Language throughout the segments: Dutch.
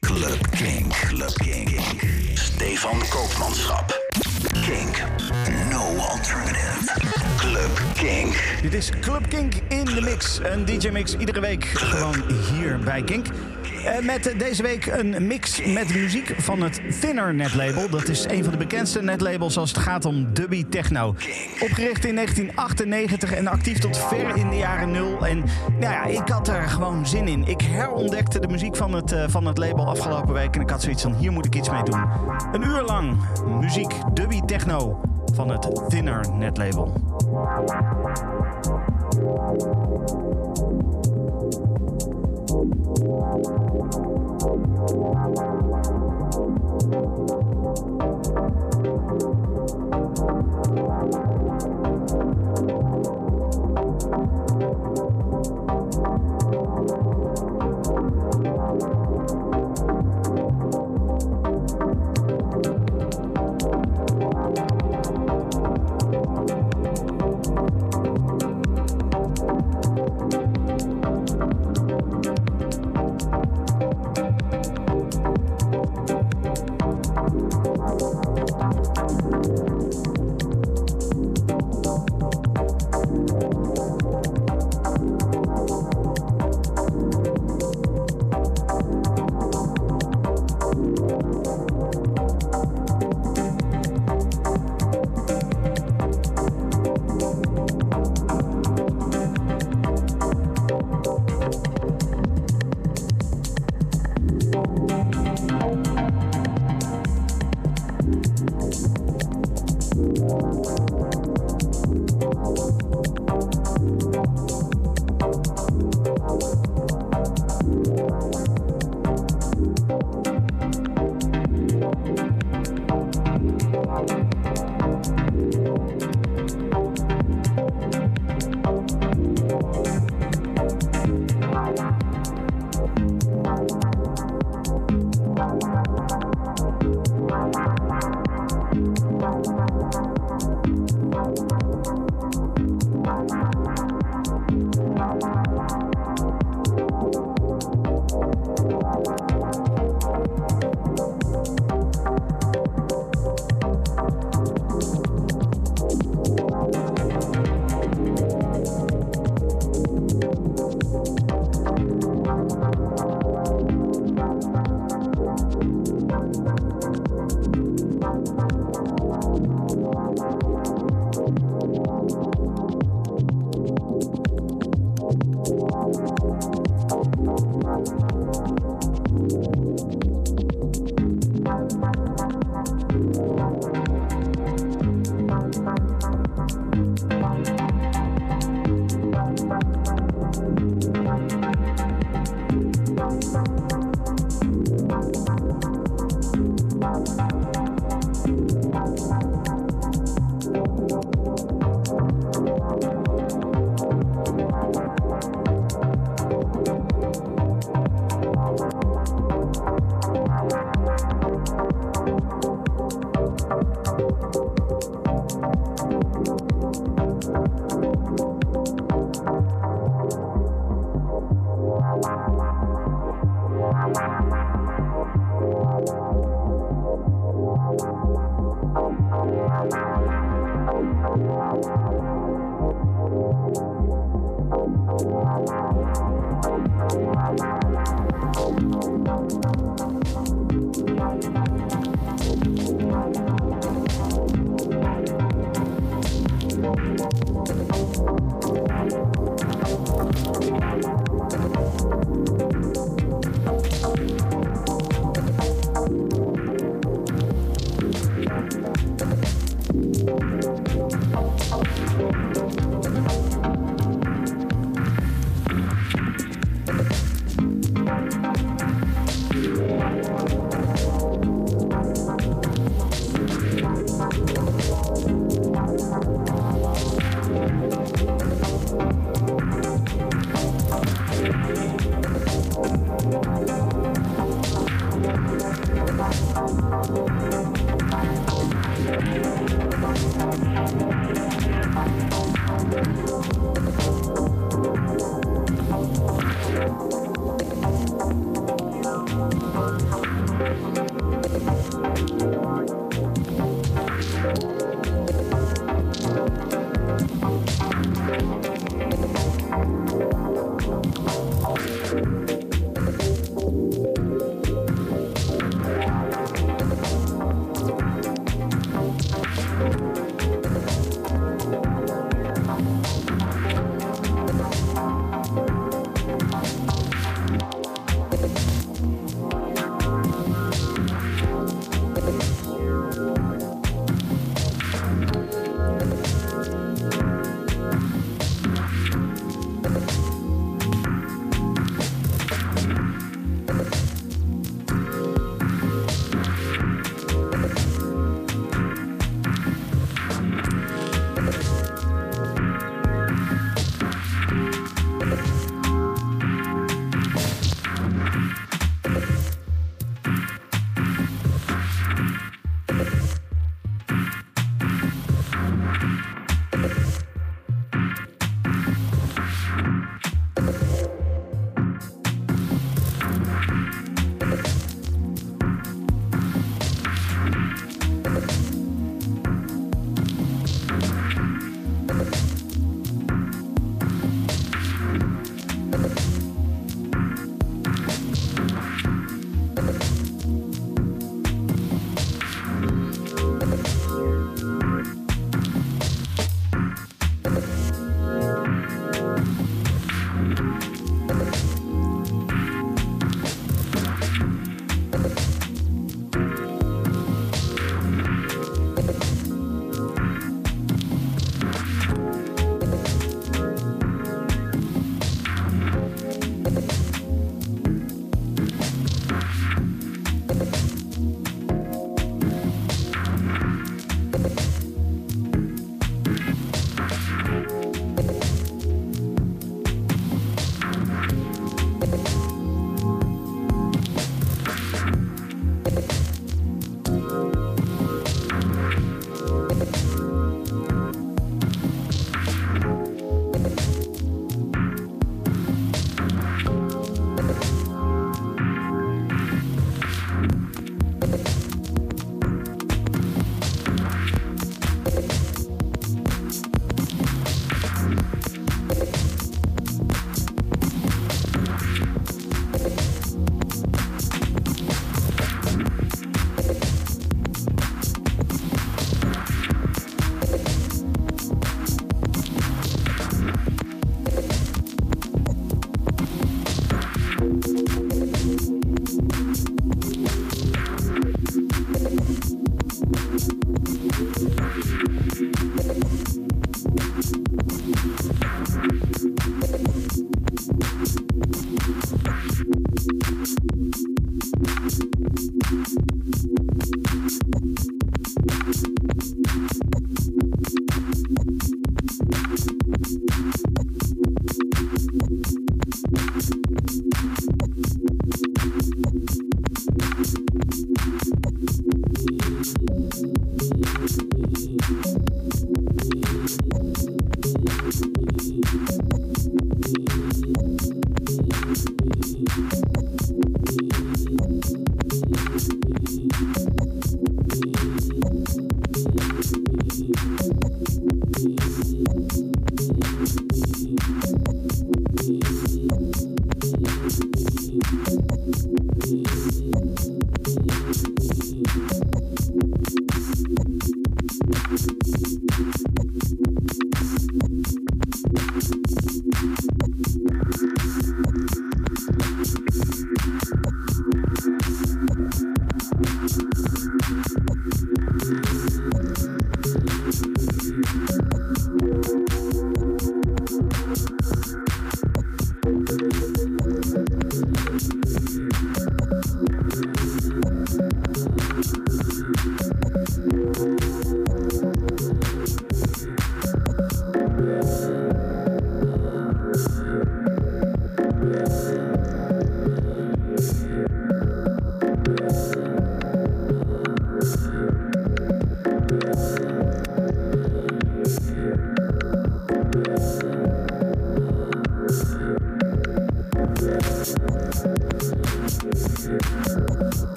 Club Kink. Club Kink. Stefan Koopmanschap. Kink. No alternative. Club Kink. Dit is Club Kink in de mix. Een DJ-mix iedere week gewoon hier bij Kink. Eh, Met deze week een mix met muziek van het Thinner netlabel. Dat is een van de bekendste netlabels als het gaat om dubby techno. Opgericht in 1998 en actief tot ver in de jaren nul. En nou ja, ik had er gewoon zin in. Ik herontdekte de muziek van het, eh, van het label afgelopen week. En ik had zoiets van, hier moet ik iets mee doen. Een uur lang muziek, dubby techno van het Thinner netlabel.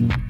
Mm-hmm.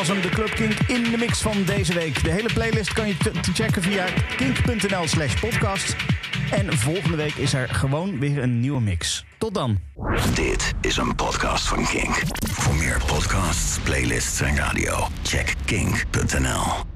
Was hem, de Club Kink in de mix van deze week. De hele playlist kan je te checken via kink.nl slash podcast. En volgende week is er gewoon weer een nieuwe mix. Tot dan. Dit is een podcast van Kink. Voor meer podcasts, playlists en radio, check kink.nl.